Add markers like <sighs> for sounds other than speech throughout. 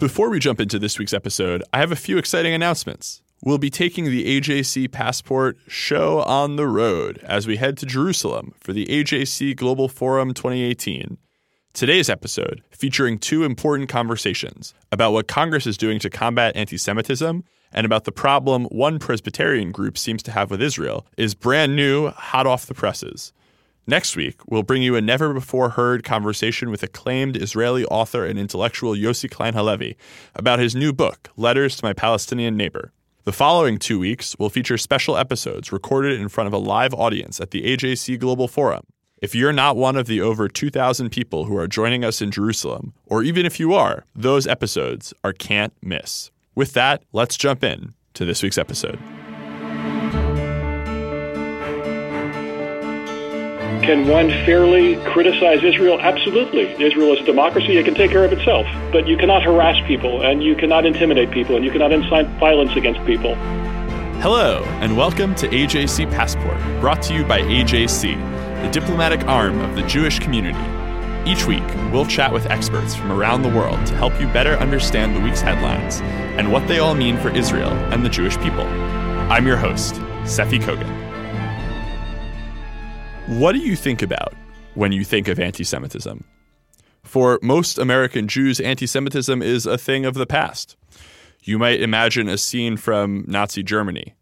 Before we jump into this week's episode, I have a few exciting announcements. We'll be taking the AJC Passport show on the road as we head to Jerusalem for the AJC Global Forum 2018. Today's episode, featuring two important conversations about what Congress is doing to combat anti Semitism and about the problem one Presbyterian group seems to have with Israel, is brand new, hot off the presses. Next week, we'll bring you a never before heard conversation with acclaimed Israeli author and intellectual Yossi Klein Halevi about his new book, Letters to My Palestinian Neighbor. The following two weeks will feature special episodes recorded in front of a live audience at the AJC Global Forum. If you're not one of the over 2,000 people who are joining us in Jerusalem, or even if you are, those episodes are can't miss. With that, let's jump in to this week's episode. Can one fairly criticize Israel? Absolutely. Israel is a democracy. It can take care of itself. But you cannot harass people, and you cannot intimidate people, and you cannot incite violence against people. Hello, and welcome to AJC Passport, brought to you by AJC, the diplomatic arm of the Jewish community. Each week, we'll chat with experts from around the world to help you better understand the week's headlines and what they all mean for Israel and the Jewish people. I'm your host, Seffi Kogen. What do you think about when you think of anti Semitism? For most American Jews, anti Semitism is a thing of the past. You might imagine a scene from Nazi Germany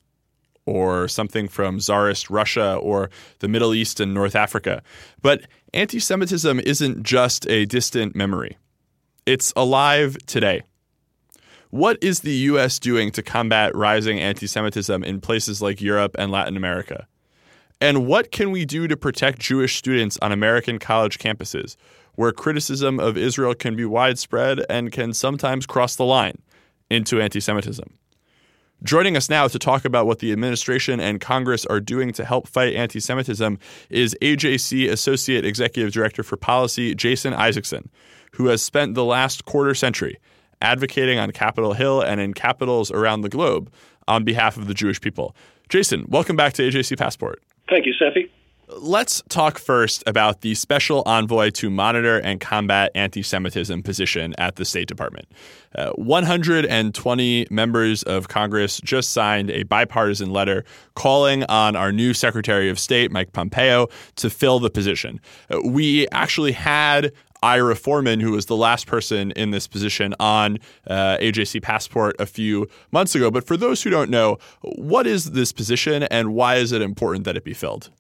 or something from Tsarist Russia or the Middle East and North Africa. But anti Semitism isn't just a distant memory, it's alive today. What is the U.S. doing to combat rising anti Semitism in places like Europe and Latin America? And what can we do to protect Jewish students on American college campuses, where criticism of Israel can be widespread and can sometimes cross the line into anti Semitism? Joining us now to talk about what the administration and Congress are doing to help fight anti Semitism is AJC Associate Executive Director for Policy, Jason Isaacson, who has spent the last quarter century advocating on Capitol Hill and in capitals around the globe on behalf of the Jewish people. Jason, welcome back to AJC Passport. Thank you, Seffi. Let's talk first about the special envoy to monitor and combat anti Semitism position at the State Department. Uh, 120 members of Congress just signed a bipartisan letter calling on our new Secretary of State, Mike Pompeo, to fill the position. Uh, we actually had Ira Forman, who was the last person in this position on uh, AJC Passport a few months ago. But for those who don't know, what is this position and why is it important that it be filled?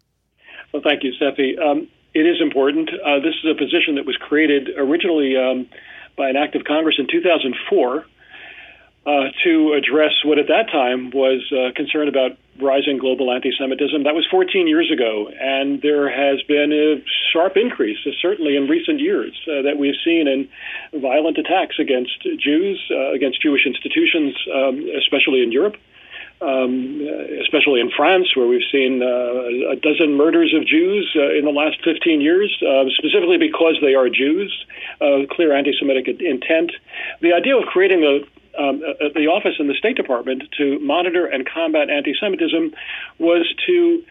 Well, thank you, Seffi. Um, it is important. Uh, this is a position that was created originally um, by an act of Congress in 2004 uh, to address what at that time was uh, concern about rising global anti Semitism. That was 14 years ago, and there has been a sharp increase, uh, certainly in recent years, uh, that we've seen in violent attacks against Jews, uh, against Jewish institutions, um, especially in Europe. Um, especially in France, where we've seen uh, a dozen murders of Jews uh, in the last 15 years, uh, specifically because they are Jews, clear anti Semitic intent. The idea of creating a um, uh, the office in the State Department to monitor and combat anti Semitism was to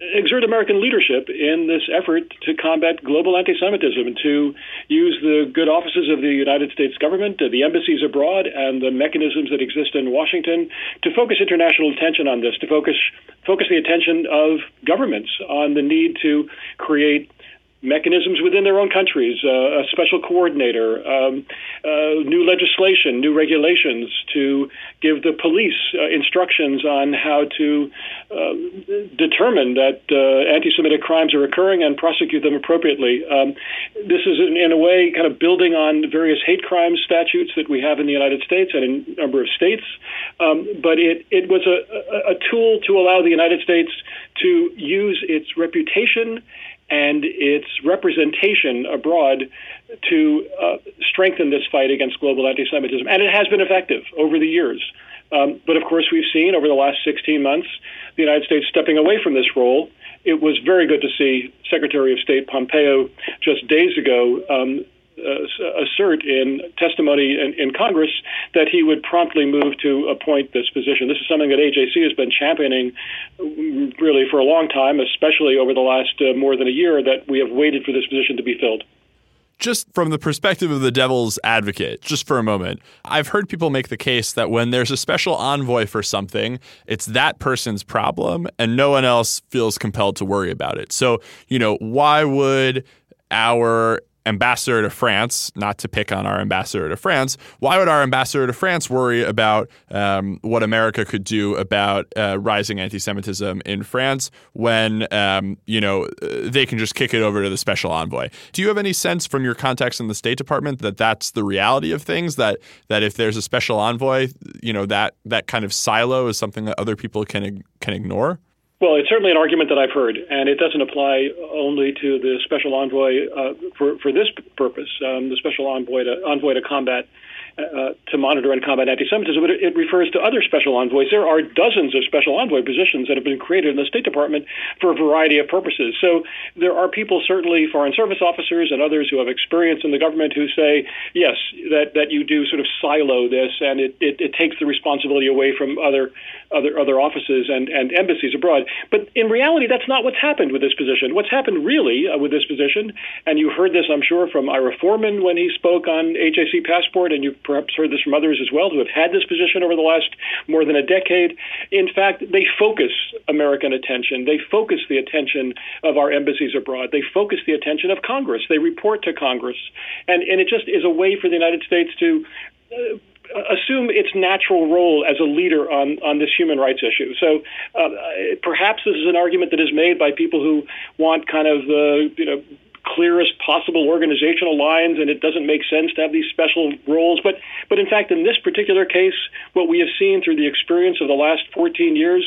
exert American leadership in this effort to combat global anti Semitism and to use the good offices of the United States government, the embassies abroad, and the mechanisms that exist in Washington to focus international attention on this, to focus, focus the attention of governments on the need to create mechanisms within their own countries, uh, a special coordinator, um, uh, new legislation, new regulations to give the police uh, instructions on how to uh, determine that uh, anti Semitic crimes are occurring and prosecute them appropriately. Um, this is, in, in, a way, kind of building on various hate crime statutes that we have in the United States and in a number of states. Um, but it, it was a, a tool to allow the United States to use its reputation and its representation abroad to uh, strengthen this fight against global anti Semitism. And it has been effective over the years. Um, but of course, we've seen over the last 16 months the United States stepping away from this role. It was very good to see Secretary of State Pompeo just days ago um, uh, assert in testimony in, in, Congress that he would promptly move to appoint this position. This is something that AJC has been championing really for a long time, especially over the last uh, more than a year that we have waited for this position to be filled. just from the perspective of the devil's advocate, just for a moment, I've heard people make the case that when there's a special envoy for something, it's that person's problem and no one else feels compelled to worry about it. So, you know, why would our ambassador to France, not to pick on our ambassador to France, why would our ambassador to France worry about um, what America could do about uh, rising anti-Semitism in France when um, you know they can just kick it over to the special envoy? Do you have any sense from your contacts in the State Department that that's the reality of things? That that if there's a special envoy, you know that that kind of silo is something that other people can can ignore? Well, it's certainly an argument that I've heard, and it doesn't apply only to the special envoy uh, for for this purpose. Um, the special envoy to envoy to combat uh, to monitor and combat anti-Semitism, but it refers to other special envoys. There are dozens of special envoy positions that have been created in the State Department for a variety of purposes. So there are people, certainly foreign service officers and others who have experience in the government, who say yes, that that you do sort of silo this, and it, it, it takes the responsibility away from other other other offices and, and embassies abroad. But in reality, that's not what's happened with this position. What's happened really uh, with this position, and you heard this, I'm sure, from Ira Forman when he spoke on AJC passport, and you perhaps heard this from others as well who have had this position over the last more than a decade. In fact, they focus American attention. They focus the attention of our embassies abroad. They focus the attention of Congress. They report to Congress. And, and it just is a way for the United States to uh, assume its natural role as a leader on, on this human rights issue. So uh, perhaps this is an argument that is made by people who want kind of the you know clearest possible organizational lines, and it doesn't make sense to have these special roles. But but in fact, in this particular case, what we have seen through the experience of the last 14 years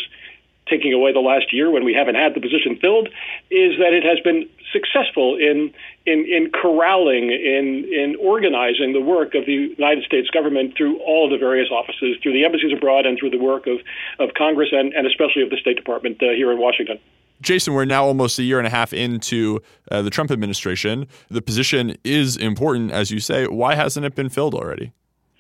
taking away the last year when we haven't had the position filled, is that it has been successful in in, in corralling, in in organizing the work of the United States government through all the various offices, through the embassies abroad, and through the work of, of Congress and, and especially of the State Department uh, here in Washington. Jason, we're now almost a year and a half into uh, the Trump administration. The position is important, as you say. Why hasn't it been filled already?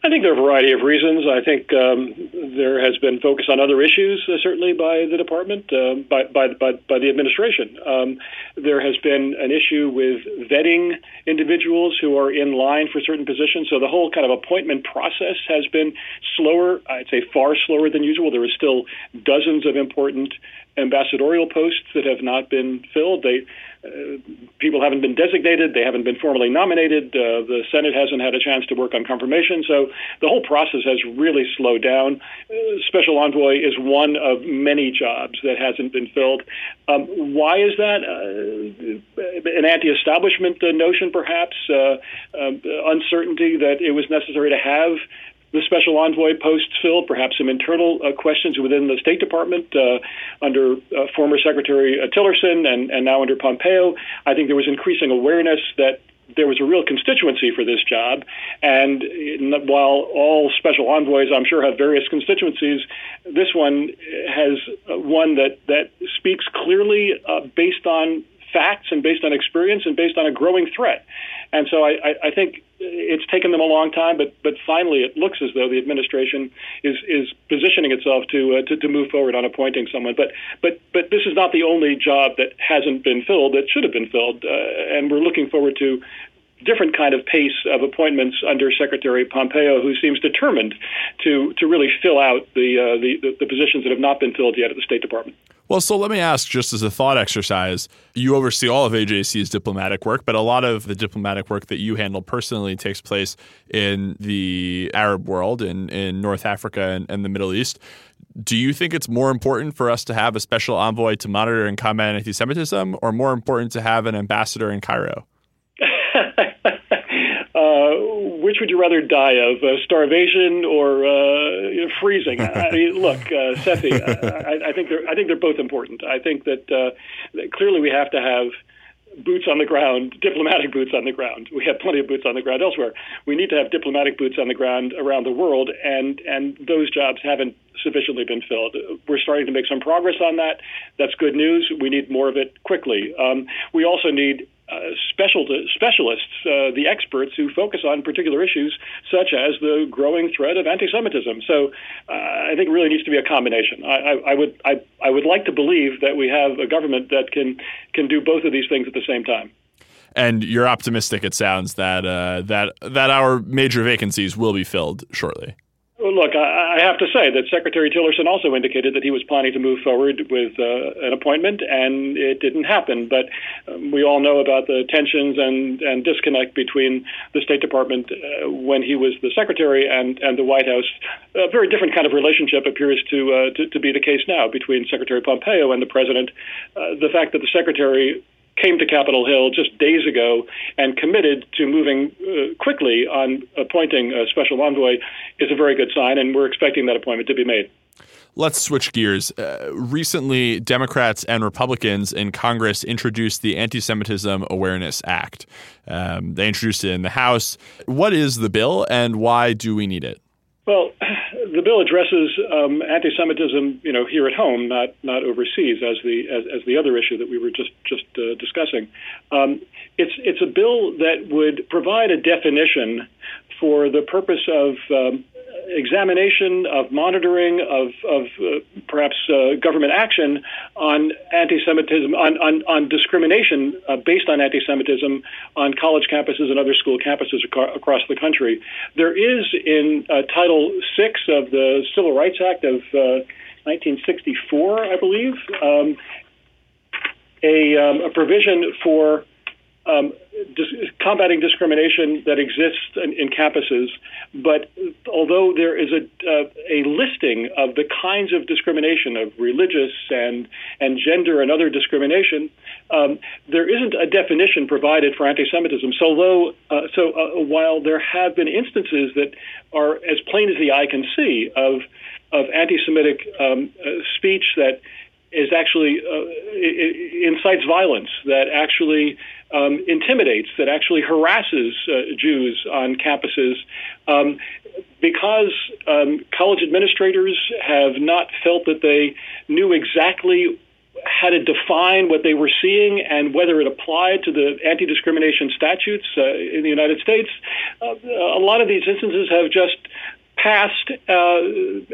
I think there are a variety of reasons. I think um, there has been focus on other issues, uh, certainly by the department, uh, by, by, by, by, the administration. Um, there has been an issue with vetting individuals who are in line for certain positions. So the whole kind of appointment process has been slower, I'd say far slower than usual. There are still dozens of important ambassadorial posts that have not been filled. They uh, people haven't been designated, they haven't been formally nominated. Uh, the Senate hasn't had a chance to work on confirmation, so the whole process has really slowed down. Uh, Special envoy is one of many jobs that hasn't been filled. Um, why is that? Uh, an anti-establishment notion, perhaps, uh, um, uncertainty that it was necessary to have the special envoy posts filled, perhaps some internal uh, questions within the State Department uh, under uh, former Secretary uh, Tillerson and, and now under Pompeo. I think there was increasing awareness that there was a real constituency for this job. And while all special envoys, I'm sure, have various constituencies, this one has one that, that speaks clearly uh, based on facts and based on experience and based on a growing threat. And so I, I, think it's taken them a long time, but but finally it looks as though the administration is is positioning itself to, uh, to to move forward on appointing someone. But but but this is not the only job that hasn't been filled that should have been filled, uh, and we're looking forward to different kind of pace of appointments under Secretary Pompeo, who seems determined to to really fill out the, uh, the the positions that have not been filled yet at the State Department. Well, so let me ask, just as a thought exercise, you oversee all of AJC's diplomatic work, but a lot of the diplomatic work that you handle personally takes place in the Arab world, in, in North Africa and, and the Middle East. Do you think it's more important for us to have a special envoy to monitor and combat anti Semitism, or more important to have an ambassador in Cairo? Uh, which would you rather die of, uh, starvation or uh, freezing? I look, uh, Seffi, I, I, think they're I think they're both important. I think that, uh, that clearly we have to have boots on the ground, diplomatic boots on the ground. We have plenty of boots on the ground elsewhere. We need to have diplomatic boots on the ground around the world, and and those jobs haven't sufficiently been filled. We're starting to make some progress on that. That's good news. We need more of it quickly. Um, we also need special specialists, uh, the experts who focus on particular issues such as the growing threat of anti-Semitism. So uh, I think it really needs to be a combination. I, I, I would I, I would like to believe that we have a government that can can do both of these things at the same time. And you're optimistic. It sounds that uh, that that our major vacancies will be filled shortly. Look, I, I have to say that Secretary Tillerson also indicated that he was planning to move forward with uh, an appointment, and it didn't happen. But um, we all know about the tensions and, and disconnect between the State Department uh, when he was the secretary and, and the White House. A very different kind of relationship appears to, uh, to, to be the case now between Secretary Pompeo and the president. Uh, the fact that the secretary came to Capitol Hill just days ago and committed to moving uh, quickly on appointing a special envoy is a very good sign, and we're expecting that appointment to be made. Let's switch gears. Uh, recently, Democrats and Republicans in Congress introduced the Anti Semitism Awareness Act. Um, they introduced it in the House. What is the bill, and why do we need it? Well, the bill addresses um, anti-Semitism, you know, here at home, not not overseas, as the as, as the other issue that we were just just uh, discussing. Um, it's it's a bill that would provide a definition for the purpose of um, examination, of monitoring, of, of uh, perhaps uh, government action on anti-Semitism, on, on, on discrimination uh, based on anti-Semitism on college campuses and other school campuses ac- across the country. There is in uh, Title VI of the Civil Rights Act of 1964, uh, I believe, um, a, um, a provision for um, dis- combating discrimination that exists in, in, campuses. But although there is a, uh, a listing of the kinds of discrimination of religious and and gender and other discrimination, um, there isn't a definition provided for anti-Semitism. So, although uh, so uh, while there have been instances that are as plain as the eye can see of of anti-Semitic um, uh, speech that is actually uh, incites violence, that actually um, intimidates, that actually harasses uh, Jews on campuses. Um, because um, college administrators have not felt that they knew exactly how to define what they were seeing and whether it applied to the anti discrimination statutes uh, in the United States, uh, a lot of these instances have just passed uh,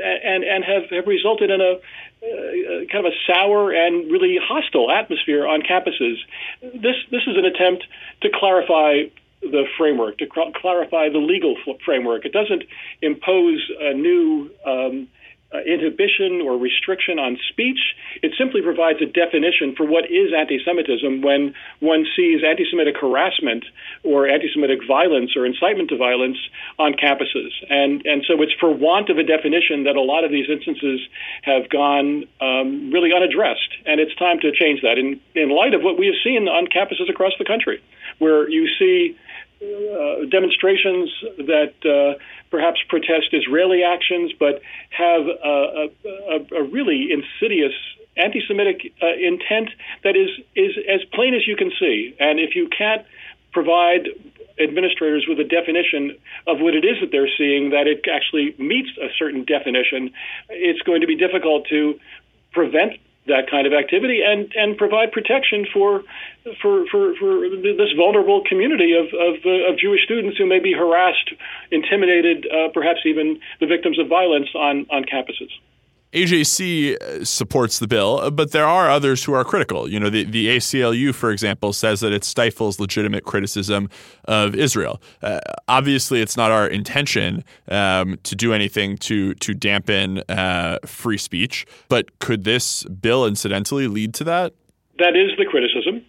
and, and have, have resulted in a uh, kind of a sour and really hostile atmosphere on campuses. This this is an attempt to clarify the framework, to cl- clarify the legal framework. It doesn't impose a new um, uh, inhibition or restriction on speech. It simply provides a definition for what is anti Semitism when one sees anti Semitic harassment or anti Semitic violence or incitement to violence on campuses. And, and so it's for want of a definition that a lot of these instances have gone um, really unaddressed. And it's time to change that in, in light of what we have seen on campuses across the country, where you see uh, demonstrations that uh, perhaps protest Israeli actions, but have a, a, a really insidious anti-Semitic uh, intent that is is as plain as you can see. And if you can't provide administrators with a definition of what it is that they're seeing that it actually meets a certain definition, it's going to be difficult to prevent that kind of activity and, and provide protection for, for, for, for this vulnerable community of, of, uh, of Jewish students who may be harassed, intimidated, uh, perhaps even the victims of violence on, on campuses. AJC uh, supports the bill, uh, but there are others who are critical. You know, the, the ACLU, for example, says that it stifles legitimate criticism of Israel. Uh, obviously, it's not our intention um, to do anything to to dampen uh, free speech, but could this bill incidentally lead to that? That is the criticism.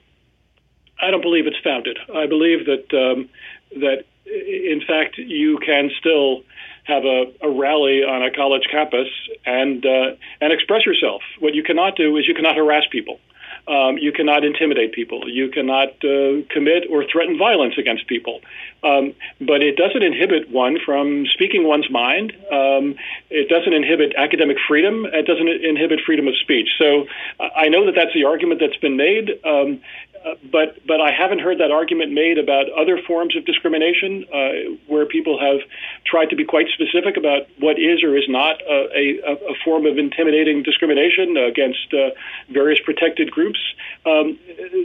I don't believe it's founded. I believe that um, that in fact you can still have a, a rally on a college campus and uh, and express yourself. What you cannot do is you cannot harass people. Um, you cannot intimidate people. You cannot uh, commit or threaten violence against people. Um, but it doesn't inhibit one from speaking one's mind. Um, it doesn't inhibit academic freedom. It doesn't inhibit freedom of speech. So I know that that's the argument that's been made. Uh, but but I haven't heard that argument made about other forms of discrimination uh, where people have tried to be quite specific about what is or is not a, a, form of intimidating discrimination against uh, various protected groups. Um,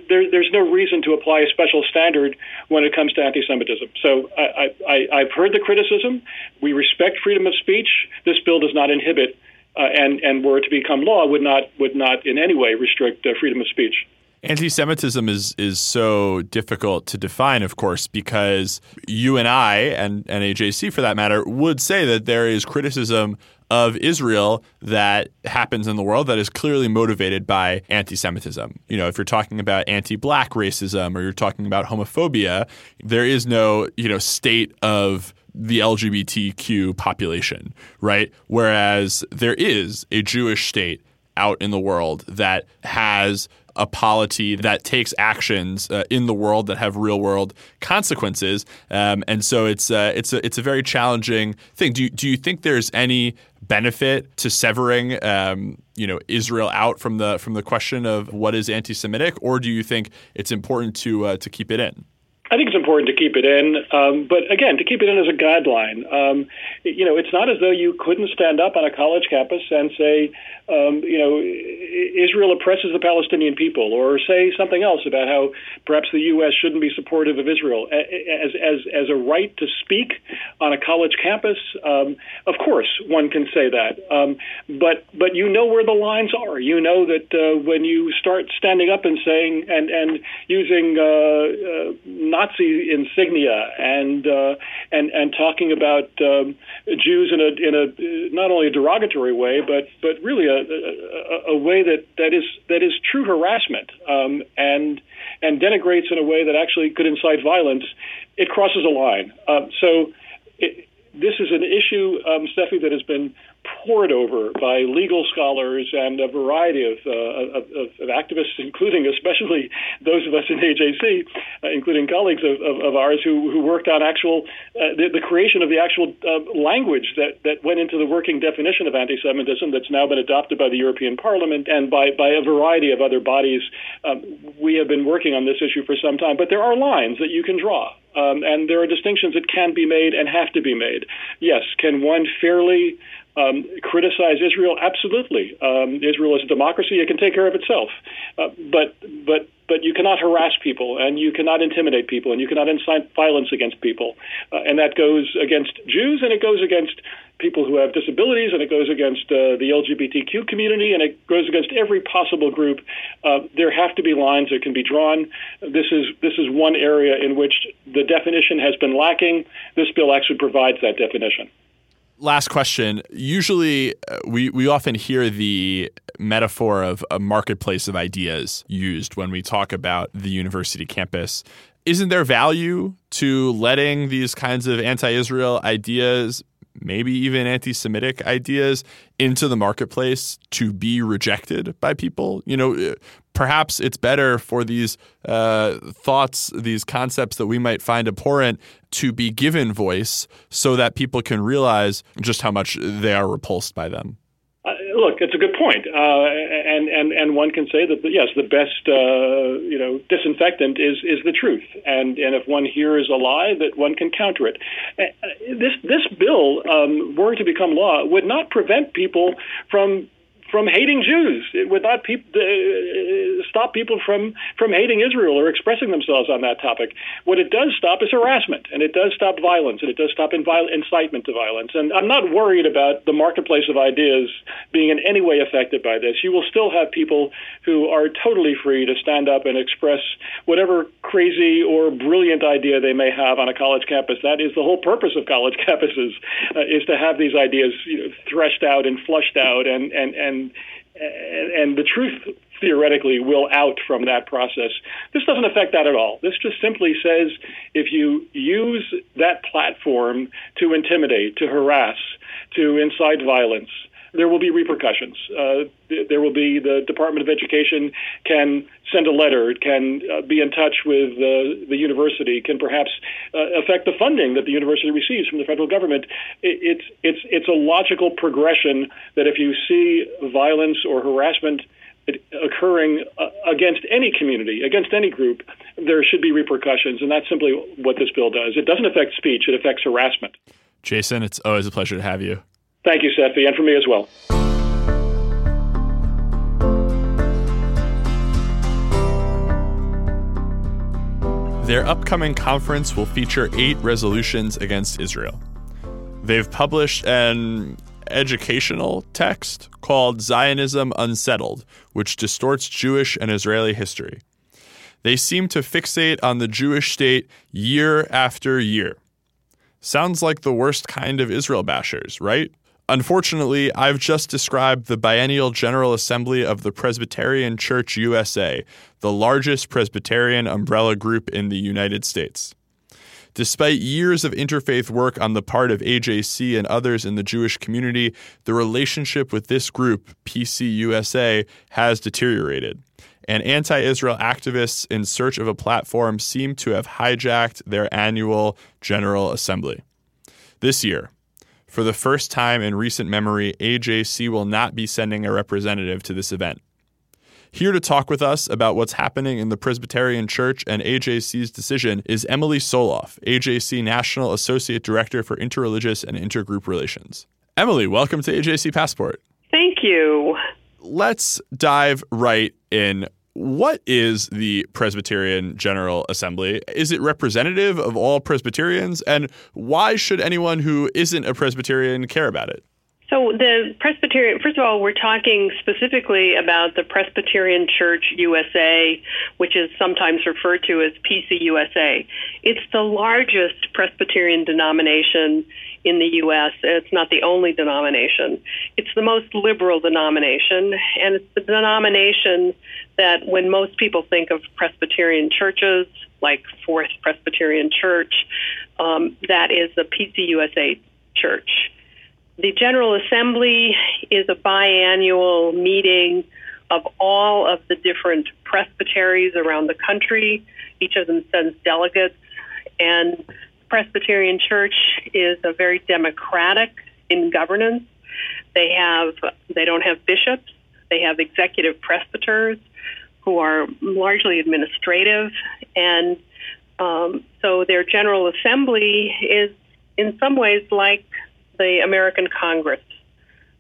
there, there's no reason to apply a special standard when it comes to anti-Semitism. So I, I, I've heard the criticism. We respect freedom of speech. This bill does not inhibit, uh, and and were it to become law, would not would not in any way restrict freedom of speech. Anti-Semitism is is so difficult to define, of course, because you and I and, and AJC for that matter would say that there is criticism of Israel that happens in the world that is clearly motivated by anti Semitism. You know, if you're talking about anti black racism or you're talking about homophobia, there is no, you know, state of the LGBTQ population, right? Whereas there is a Jewish state out in the world that has a polity that takes actions uh, in the world that have real world consequences, um, and so it's uh, it's a it's a very challenging thing. Do you, do you think there's any benefit to severing um, you know Israel out from the from the question of what is anti-Semitic, or do you think it's important to uh, to keep it in? I think it's important to keep it in, um, but again, to keep it in as a guideline. Um, you know, it's not as though you couldn't stand up on a college campus and say, um, you know, Israel oppresses the Palestinian people, or say something else about how perhaps the U.S. shouldn't be supportive of Israel as as as a right to speak on a college campus. Um, of course, one can say that, um, but but you know where the lines are. You know that uh, when you start standing up and saying and and using uh, uh, Nazi insignia and uh, and and talking about um, Jews in a in a not only a derogatory way, but but really a a, a, way that, that is that is true harassment um, and and denigrates in a way that actually could incite violence, it crosses a line. Um, so it, this is an issue, um, Seffi, that has been pored over by legal scholars and a variety of, uh, of, of, activists, including especially those of us in AJC, uh, including colleagues of, of, ours who, who worked on actual uh, the, the, creation of the actual uh, language that, that went into the working definition of anti-Semitism that's now been adopted by the European Parliament and by, by a variety of other bodies. Um, we have been working on this issue for some time, but there are lines that you can draw. Um, and there are distinctions that can be made and have to be made. Yes, can one fairly um, criticize Israel? Absolutely. Um, Israel is a democracy; it can take care of itself. Uh, but but but you cannot harass people, and you cannot intimidate people, and you cannot incite violence against people, uh, and that goes against Jews, and it goes against people who have disabilities, and it goes against uh, the LGBTQ community, and it goes against every possible group. Uh, there have to be lines that can be drawn. This is this is one area in which the definition has been lacking. This bill actually provides that definition last question. Usually, uh, we we often hear the metaphor of a marketplace of ideas used when we talk about the university campus. Isn't there value to letting these kinds of anti-Israel ideas maybe even anti Semitic ideas into the marketplace to be rejected by people. You know, perhaps it's better for these uh, thoughts, these concepts that we might find abhorrent to be given voice so that people can realize just how much they are repulsed by them look, it's a good point, uh, and and and one can say that the, yes, the best uh, you know disinfectant is is the truth, and and if one hears a lie, that one can counter it. Uh, this this bill, um, were to become law, would not prevent people from from hating Jews. It would not pe- uh, stop people from, from hating Israel or expressing themselves on that topic. What it does stop is harassment, and it does stop violence, and it does stop incitement to violence. And I'm not worried about the marketplace of ideas being in any way affected by this. You will still have people who are totally free to stand up and express whatever crazy or brilliant idea they may have on a college campus. That is the whole purpose of college <laughs> campuses, uh, is to have these ideas you know, threshed out and flushed out and, and, and and and the truth theoretically will out from that process. This doesn't affect that at all. This just simply says if you use that platform to intimidate, to harass, to incite violence, there will be repercussions. Uh, there will be the Department of Education can send a letter, can uh, be in touch with uh, the university, can perhaps uh, affect the funding that the university receives from the federal government. It, it's it's it's a logical progression that if you see violence or harassment occurring uh, against any community, against any group, there should be repercussions, and that's simply what this bill does. It doesn't affect speech; it affects harassment. Jason, it's always a pleasure to have you. Thank you, Seffi, and for me as well. Their upcoming conference will feature eight resolutions against Israel. They've published an educational text called Zionism Unsettled, which distorts Jewish and Israeli history. They seem to fixate on the Jewish state year after year. Sounds like the worst kind of Israel bashers, right? Unfortunately, I've just described the Biennial General Assembly of the Presbyterian Church USA, the largest Presbyterian umbrella group in the United States. Despite years of interfaith work on the part of AJC and others in the Jewish community, the relationship with this group, PCUSA, has deteriorated. And anti Israel activists in search of a platform seem to have hijacked their annual General Assembly. This year, for the first time in recent memory, AJC will not be sending a representative to this event. Here to talk with us about what's happening in the Presbyterian Church and AJC's decision is Emily Soloff, AJC National Associate Director for Interreligious and Intergroup Relations. Emily, welcome to AJC Passport. Thank you. Let's dive right in what is the Presbyterian General Assembly? Is it representative of all Presbyterians? And why should anyone who isn't a Presbyterian care about it? So, the Presbyterian, first of all, we're talking specifically about the Presbyterian Church USA, which is sometimes referred to as PCUSA. It's the largest Presbyterian denomination in the U.S. It's not the only denomination. It's the most liberal denomination, and it's the denomination that when most people think of Presbyterian churches, like Fourth Presbyterian Church, um, that is the PCUSA church. The General Assembly is a biannual meeting of all of the different presbyteries around the country. Each of them sends delegates, and Presbyterian Church is a very democratic in governance. They have they don't have bishops. They have executive presbyters who are largely administrative, and um, so their General Assembly is in some ways like the American Congress.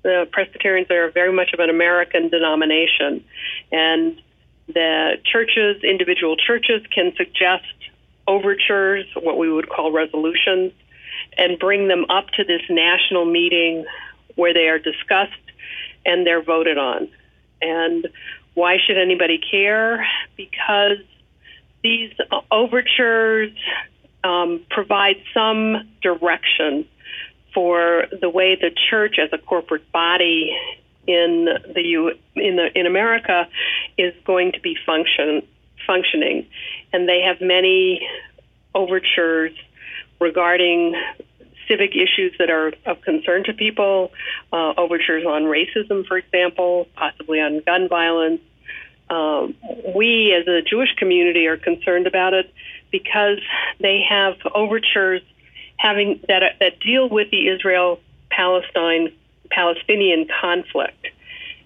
The Presbyterians are very much of an American denomination, and the churches, individual churches, can suggest overtures, what we would call resolutions, and bring them up to this national meeting where they are discussed and they're voted on. And why should anybody care? Because these overtures um, provide some direction for the way the church as a corporate body in the U in the in America is going to be function functioning, and they have many overtures regarding civic issues that are of concern to people, uh, overtures on racism, for example, possibly on gun violence. Um, we, as a Jewish community, are concerned about it because they have overtures having that that deal with the Israel Palestine Palestinian conflict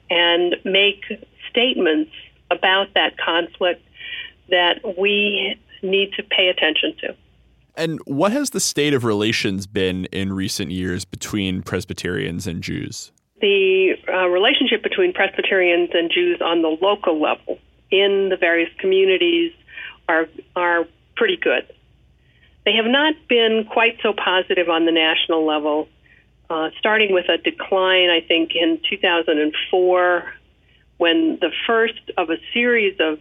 and make statements about that conflict that we need to pay attention to. And what has the state of relations been in recent years between Presbyterians and Jews? The uh, relationship between Presbyterians and Jews on the local level in the various communities are are pretty good. They have not been quite so positive on the national level, uh, starting with a decline, I think, in 2004, when the first of a series of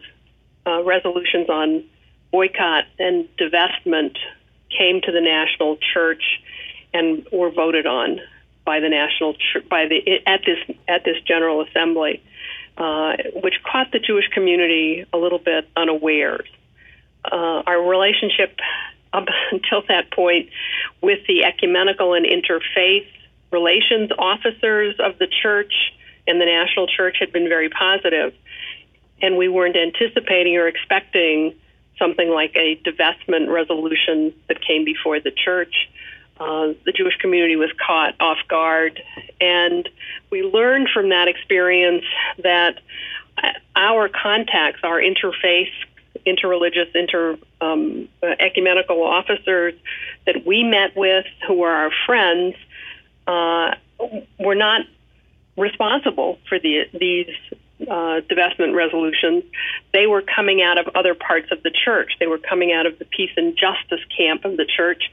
uh, resolutions on boycott and divestment came to the national church and were voted on by the national by the at this at this general assembly, uh, which caught the Jewish community a little bit unawares. Uh, our relationship up <laughs> until that point with the ecumenical and interfaith relations officers of the church and the national church had been very positive, and we weren't anticipating or expecting something like a divestment resolution that came before the church. Uh, the Jewish community was caught off guard, and we learned from that experience that our contacts, our interfaith, interreligious, inter um, ecumenical officers that we met with, who were our friends, uh, were not responsible for the, these uh, divestment resolutions, they were coming out of other parts of the church. They were coming out of the peace and justice camp of the church.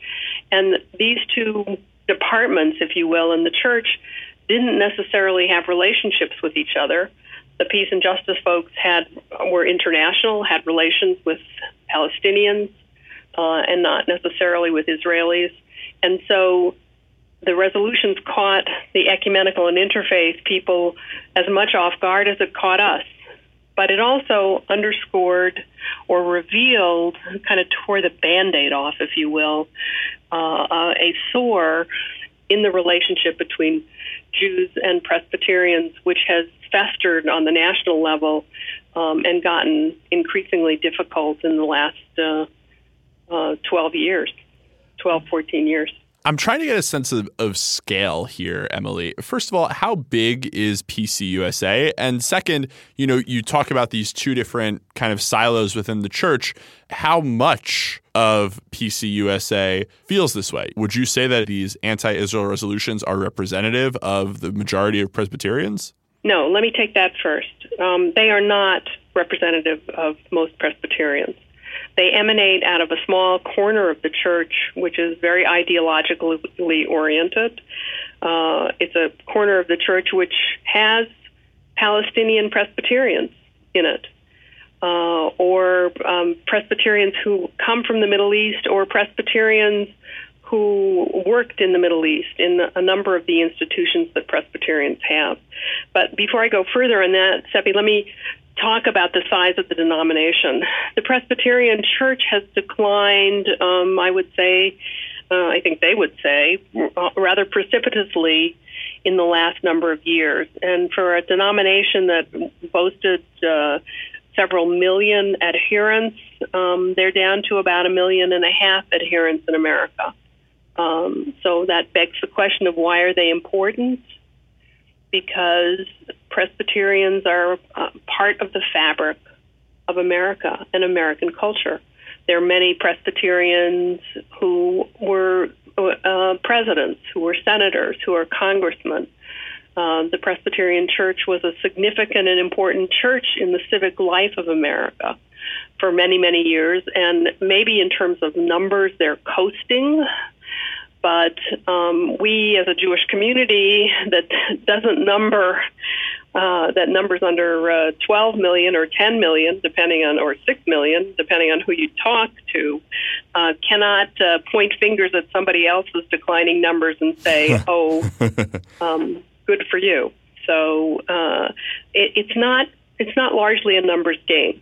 And these two departments, if you will, in the church didn't necessarily have relationships with each other. the peace and justice folks had were international, had relations with Palestinians, uh, and not necessarily with Israelis. And so the resolutions caught the ecumenical and interfaith people as much off guard as it caught us. But it also underscored or revealed, kind of tore the band aid off, if you will, uh, uh, a sore in the relationship between Jews and Presbyterians, which has festered on the national level um, and gotten increasingly difficult in the last uh, uh, 12 years, 12, 14 years. I'm trying to get a sense of, of scale here, Emily. First of all, how big is PCUSA? And second, you know, you talk about these two different kind of silos within the church. How much of PCUSA feels this way? Would you say that these anti Israel resolutions are representative of the majority of Presbyterians? No, let me take that first. Um, they are not representative of most Presbyterians. They emanate out of a small corner of the church, which is very ideologically oriented. Uh, it's a corner of the church which has Palestinian Presbyterians in it, uh, or um, Presbyterians who come from the Middle East, or Presbyterians who worked in the Middle East in a number of the institutions that Presbyterians have. But before I go further on that, Seffi, let me talk about the size of the denomination. The Presbyterian Church has declined, um, I would say, uh, I think they would say, uh, rather precipitously in the last number of years. And for a denomination that boasted uh, several million adherents, um, they're down to about a million and a half adherents in America. Um, so that begs the question of why are they important? Because Presbyterians are uh, part of the fabric of America and American culture. There are many Presbyterians who were uh, presidents, who were senators, who are congressmen. Uh, the Presbyterian Church was a significant and important church in the civic life of America for many, many years. And maybe in terms of numbers, they're coasting but um, we as a Jewish community that <laughs> doesn't number uh, that numbers under uh, 12 million or 10 million, depending on, or 6 million, depending on who you talk to, uh, cannot uh, point fingers at somebody else's declining numbers and say, "Oh, <laughs> um, good for you." So uh, it, it's not it's not largely a numbers game.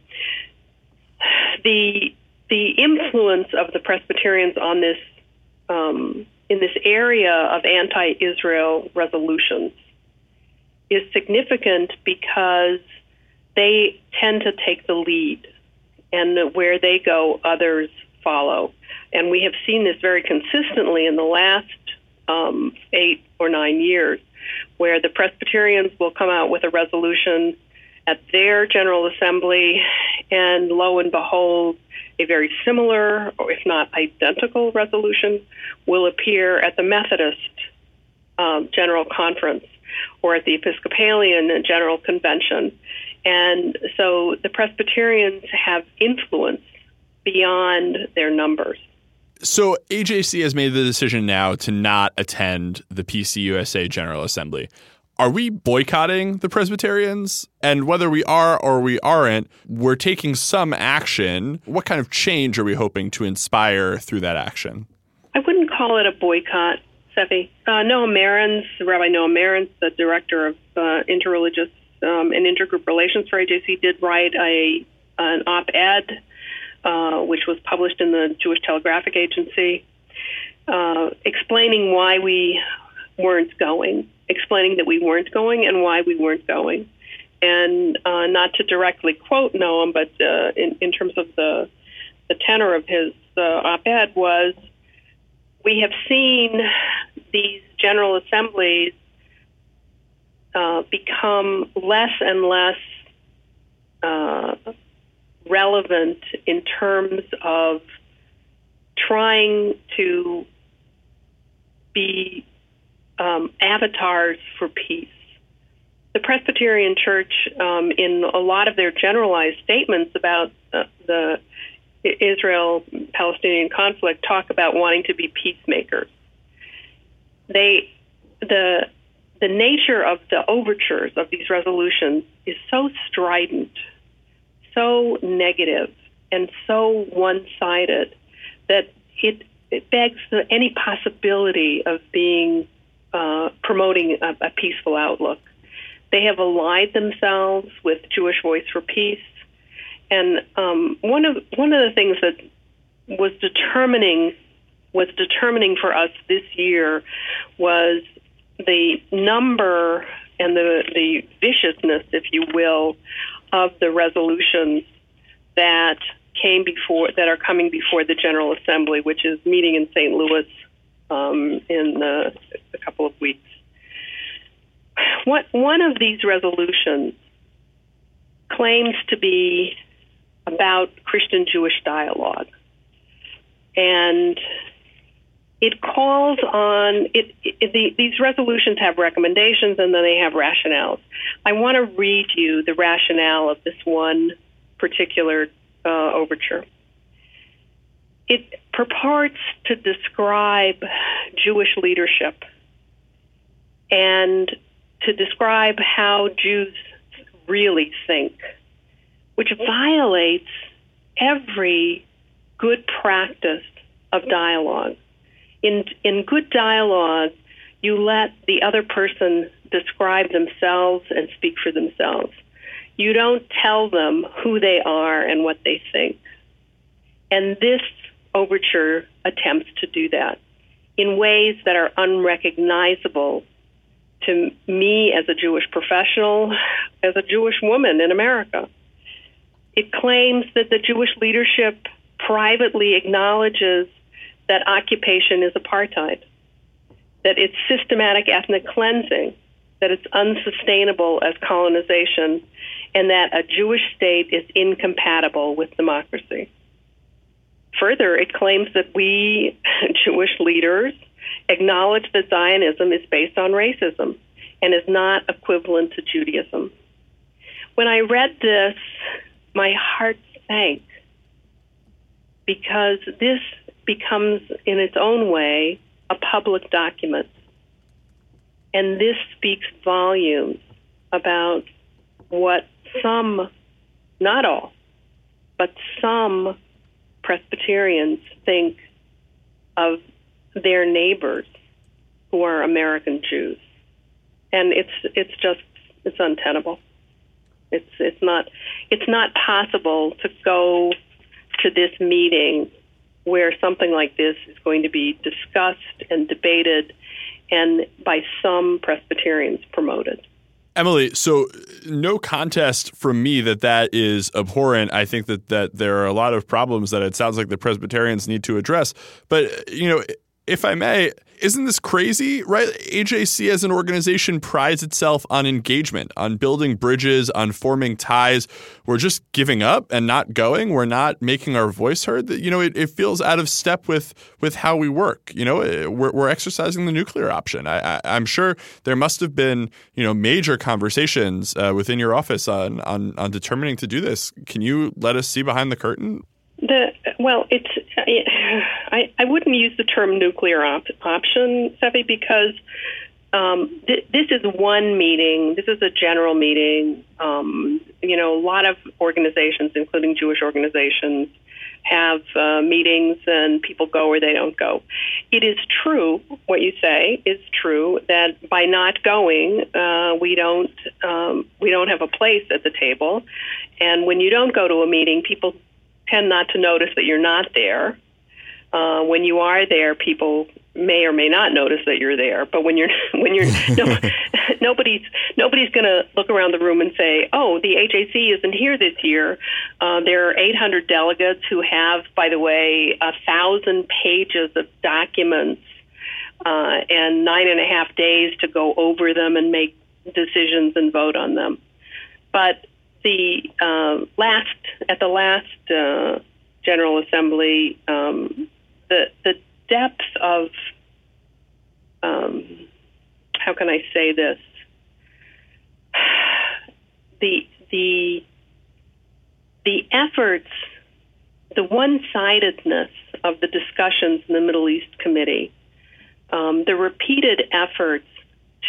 The the influence of the Presbyterians on this um, in this area of anti-Israel resolutions is significant because they tend to take the lead, and where they go, others follow. And we have seen this very consistently in the last um, eight or nine years, where the Presbyterians will come out with a resolution at their General Assembly, and lo and behold, a very similar, or if not identical, resolution will appear at the Methodist um, General Conference or at the Episcopalian General Convention. And so the Presbyterians have influence beyond their numbers. So AJC has made the decision now to not attend the PCUSA General Assembly. Are we boycotting the Presbyterians? And whether we are or we aren't, we're taking some action. What kind of change are we hoping to inspire through that action? I wouldn't call it a boycott, Seffi. Uh, Noam Marans, Rabbi Noam Marans, the director of uh, interreligious um, and intergroup relations for AJC, did write a an op-ed, uh, which was published in the Jewish Telegraphic Agency, uh, explaining why we weren't going explaining that we weren't going and why we weren't going. And uh, not to directly quote Noam, but uh, in, in terms of the, the tenor of his uh, op ed was we have seen these general assemblies uh, become less and less uh, relevant in terms of trying to be um, avatars for peace. The Presbyterian Church, um, in a lot of their generalized statements about uh, the Israel Palestinian conflict, talk about wanting to be peacemakers. They, the, the nature of the overtures of these resolutions is so strident, so negative, and so one sided that it, it begs any possibility of being uh, promoting a, a peaceful outlook. They have allied themselves with Jewish Voice for Peace, and um, one of one of the things that was determining was determining for us this year was the number and the the viciousness, if you will, of the resolutions that came before that are coming before the General Assembly, which is meeting in St. Louis um, in a couple of weeks. What, one of these resolutions claims to be about Christian Jewish dialogue. And it calls on it, it, the, these resolutions have recommendations and then they have rationales. I want to read you the rationale of this one particular uh, overture. It purports to describe Jewish leadership and to describe how Jews really think, which violates every good practice of dialogue. In, in good dialogue, you let the other person describe themselves and speak for themselves. You don't tell them who they are and what they think. And this overture attempts to do that in ways that are unrecognizable to me as a Jewish professional, as a Jewish woman in America. It claims that the Jewish leadership privately acknowledges that occupation is apartheid, that it's systematic ethnic cleansing, that it's unsustainable as colonization, and that a Jewish state is incompatible with democracy. Further, it claims that we, <laughs> Jewish leaders, acknowledge that Zionism is based on racism and is not equivalent to Judaism. When I read this, my heart sank because this becomes, in its own way, a public document. And this speaks volumes about what some, not all, but some Presbyterians think of their neighbors who are American Jews. And it's it's just it's untenable. It's it's not it's not possible to go to this meeting where something like this is going to be discussed and debated and by some Presbyterians promoted. Emily, so no contest from me that that is abhorrent. I think that that there are a lot of problems that it sounds like the Presbyterians need to address. But you know, if I may, isn't this crazy, right? AJC as an organization prides itself on engagement, on building bridges, on forming ties. We're just giving up and not going. We're not making our voice heard. You know, it, it feels out of step with with how we work. You know, we're, we're exercising the nuclear option. I, am sure there must have been you know major conversations uh, within your office on, on on determining to do this. Can you let us see behind the curtain? The well, it's I, I wouldn't use the term nuclear op- option, Seffi, because um, th- this is one meeting. This is a general meeting. Um, you know, a lot of organizations, including Jewish organizations, have uh, meetings and people go or they don't go. It is true what you say is true that by not going, uh, we don't um, we don't have a place at the table, and when you don't go to a meeting, people tend not to notice that you're not there. Uh, when you are there, people may or may not notice that you're there. But when you're <laughs> when you're <laughs> no, <laughs> nobody's nobody's going to look around the room and say, "Oh, the AJC isn't here this year." Uh, there are 800 delegates who have, by the way, a thousand pages of documents uh, and nine and a half days to go over them and make decisions and vote on them. But the uh, last at the last uh, General Assembly, um, the the depth of um, how can I say this? <sighs> The the the efforts, the one-sidedness of the discussions in the Middle East Committee, um, the repeated efforts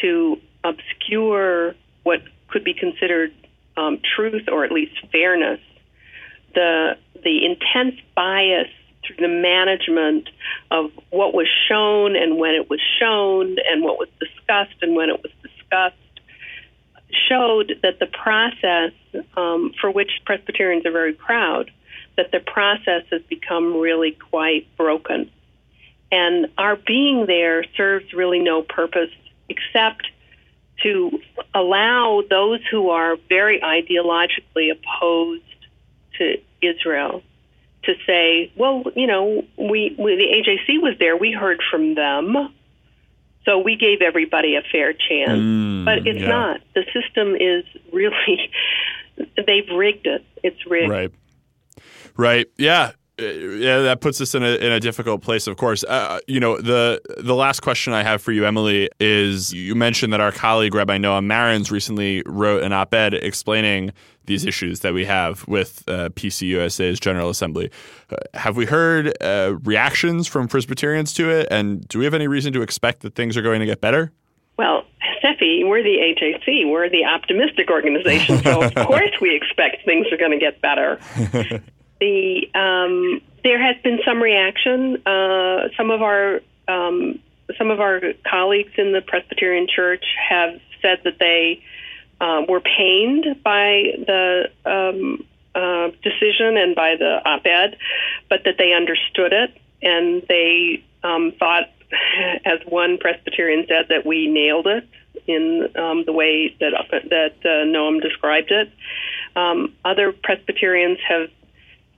to obscure what could be considered um, truth or at least fairness. The the intense bias through the management of what was shown and when it was shown and what was discussed and when it was discussed showed that the process, um, for which Presbyterians are very proud, that the process has become really quite broken. And our being there serves really no purpose except to allow those who are very ideologically opposed to Israel to say, well, you know, we, we the AJC was there, we heard from them, so we gave everybody a fair chance. Mm, but it's yeah. not. The system is really <laughs> they've rigged it. It's rigged. Right. Right. Yeah. Yeah, that puts us in a in a difficult place. Of course, uh, you know the the last question I have for you, Emily, is you mentioned that our colleague Rabbi Noam Marans recently wrote an op-ed explaining these issues that we have with uh, PCUSA's General Assembly. Uh, have we heard uh, reactions from Presbyterians to it, and do we have any reason to expect that things are going to get better? Well, Seffi, we're the AJC. We're the optimistic organization, so of <laughs> course we expect things are going to get better. The um, there has been some reaction. Uh, some of our um, some of our colleagues in the Presbyterian Church have said that they uh, were pained by the um, uh, decision and by the op-ed, but that they understood it and they um, thought, <laughs> as one Presbyterian said, that we nailed it in um, the way that that uh, Noam described it. Um, other Presbyterians have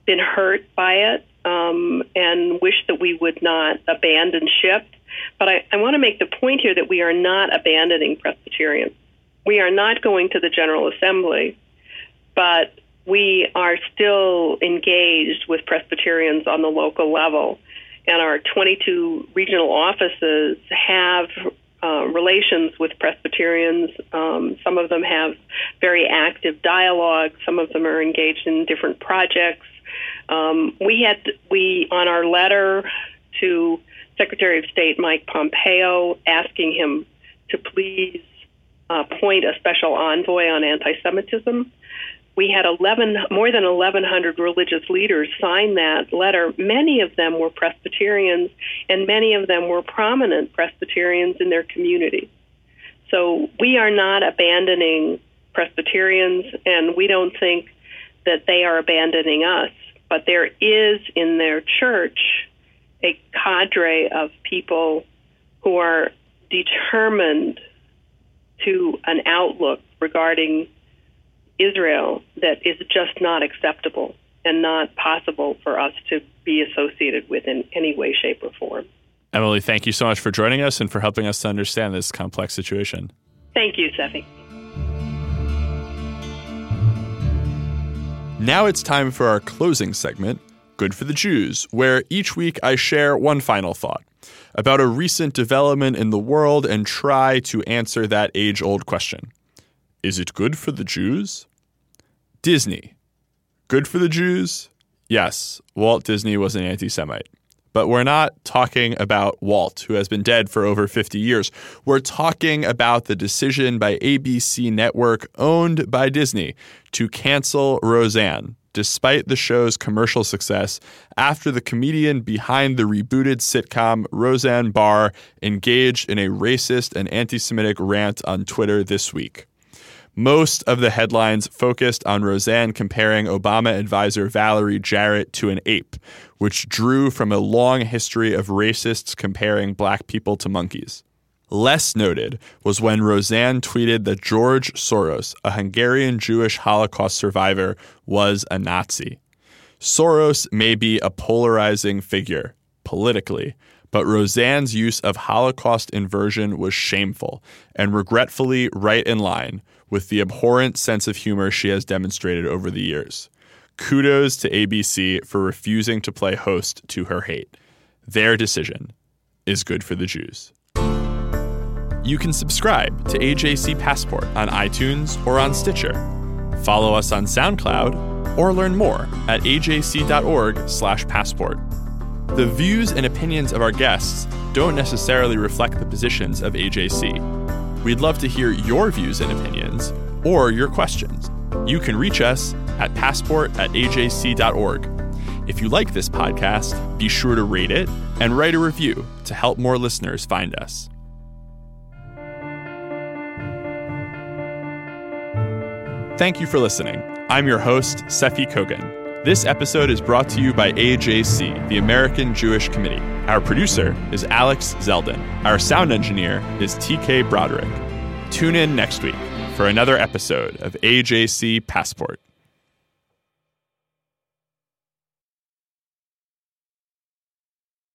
been hurt by it um, and wish that we would not abandon ship. But I, I want to make the point here that we are not abandoning Presbyterians. We are not going to the General Assembly, but we are still engaged with Presbyterians on the local level. And our 22 regional offices have uh, relations with Presbyterians. Um, some of them have very active dialogue. Some of them are engaged in different projects. Um, we had we on our letter to Secretary of State Mike Pompeo asking him to please appoint a special envoy on anti-Semitism. We had 11, more than 1,100 religious leaders sign that letter. Many of them were Presbyterians, and many of them were prominent Presbyterians in their community. So we are not abandoning Presbyterians, and we don't think that they are abandoning us. But there is in their church a cadre of people who are determined to an outlook regarding Israel that is just not acceptable and not possible for us to be associated with in any way, shape, or form. Emily, thank you so much for joining us and for helping us to understand this complex situation. Thank you, Seffi. Now it's time for our closing segment, Good for the Jews, where each week I share one final thought about a recent development in the world and try to answer that age old question Is it good for the Jews? Disney. Good for the Jews? Yes, Walt Disney was an anti Semite. But we're not talking about Walt, who has been dead for over 50 years. We're talking about the decision by ABC Network, owned by Disney, to cancel Roseanne, despite the show's commercial success, after the comedian behind the rebooted sitcom, Roseanne Barr, engaged in a racist and anti Semitic rant on Twitter this week. Most of the headlines focused on Roseanne comparing Obama advisor Valerie Jarrett to an ape, which drew from a long history of racists comparing black people to monkeys. Less noted was when Roseanne tweeted that George Soros, a Hungarian Jewish Holocaust survivor, was a Nazi. Soros may be a polarizing figure politically, but Roseanne's use of Holocaust inversion was shameful and regretfully right in line with the abhorrent sense of humor she has demonstrated over the years. Kudos to ABC for refusing to play host to her hate. Their decision is good for the Jews. You can subscribe to AJC Passport on iTunes or on Stitcher. Follow us on SoundCloud or learn more at ajc.org/passport. The views and opinions of our guests don't necessarily reflect the positions of AJC. We'd love to hear your views and opinions or your questions. You can reach us at passport at ajc.org. If you like this podcast, be sure to rate it and write a review to help more listeners find us. Thank you for listening. I'm your host, Seffi Kogen. This episode is brought to you by AJC, the American Jewish Committee. Our producer is Alex Zeldin. Our sound engineer is TK Broderick. Tune in next week for another episode of AJC Passport.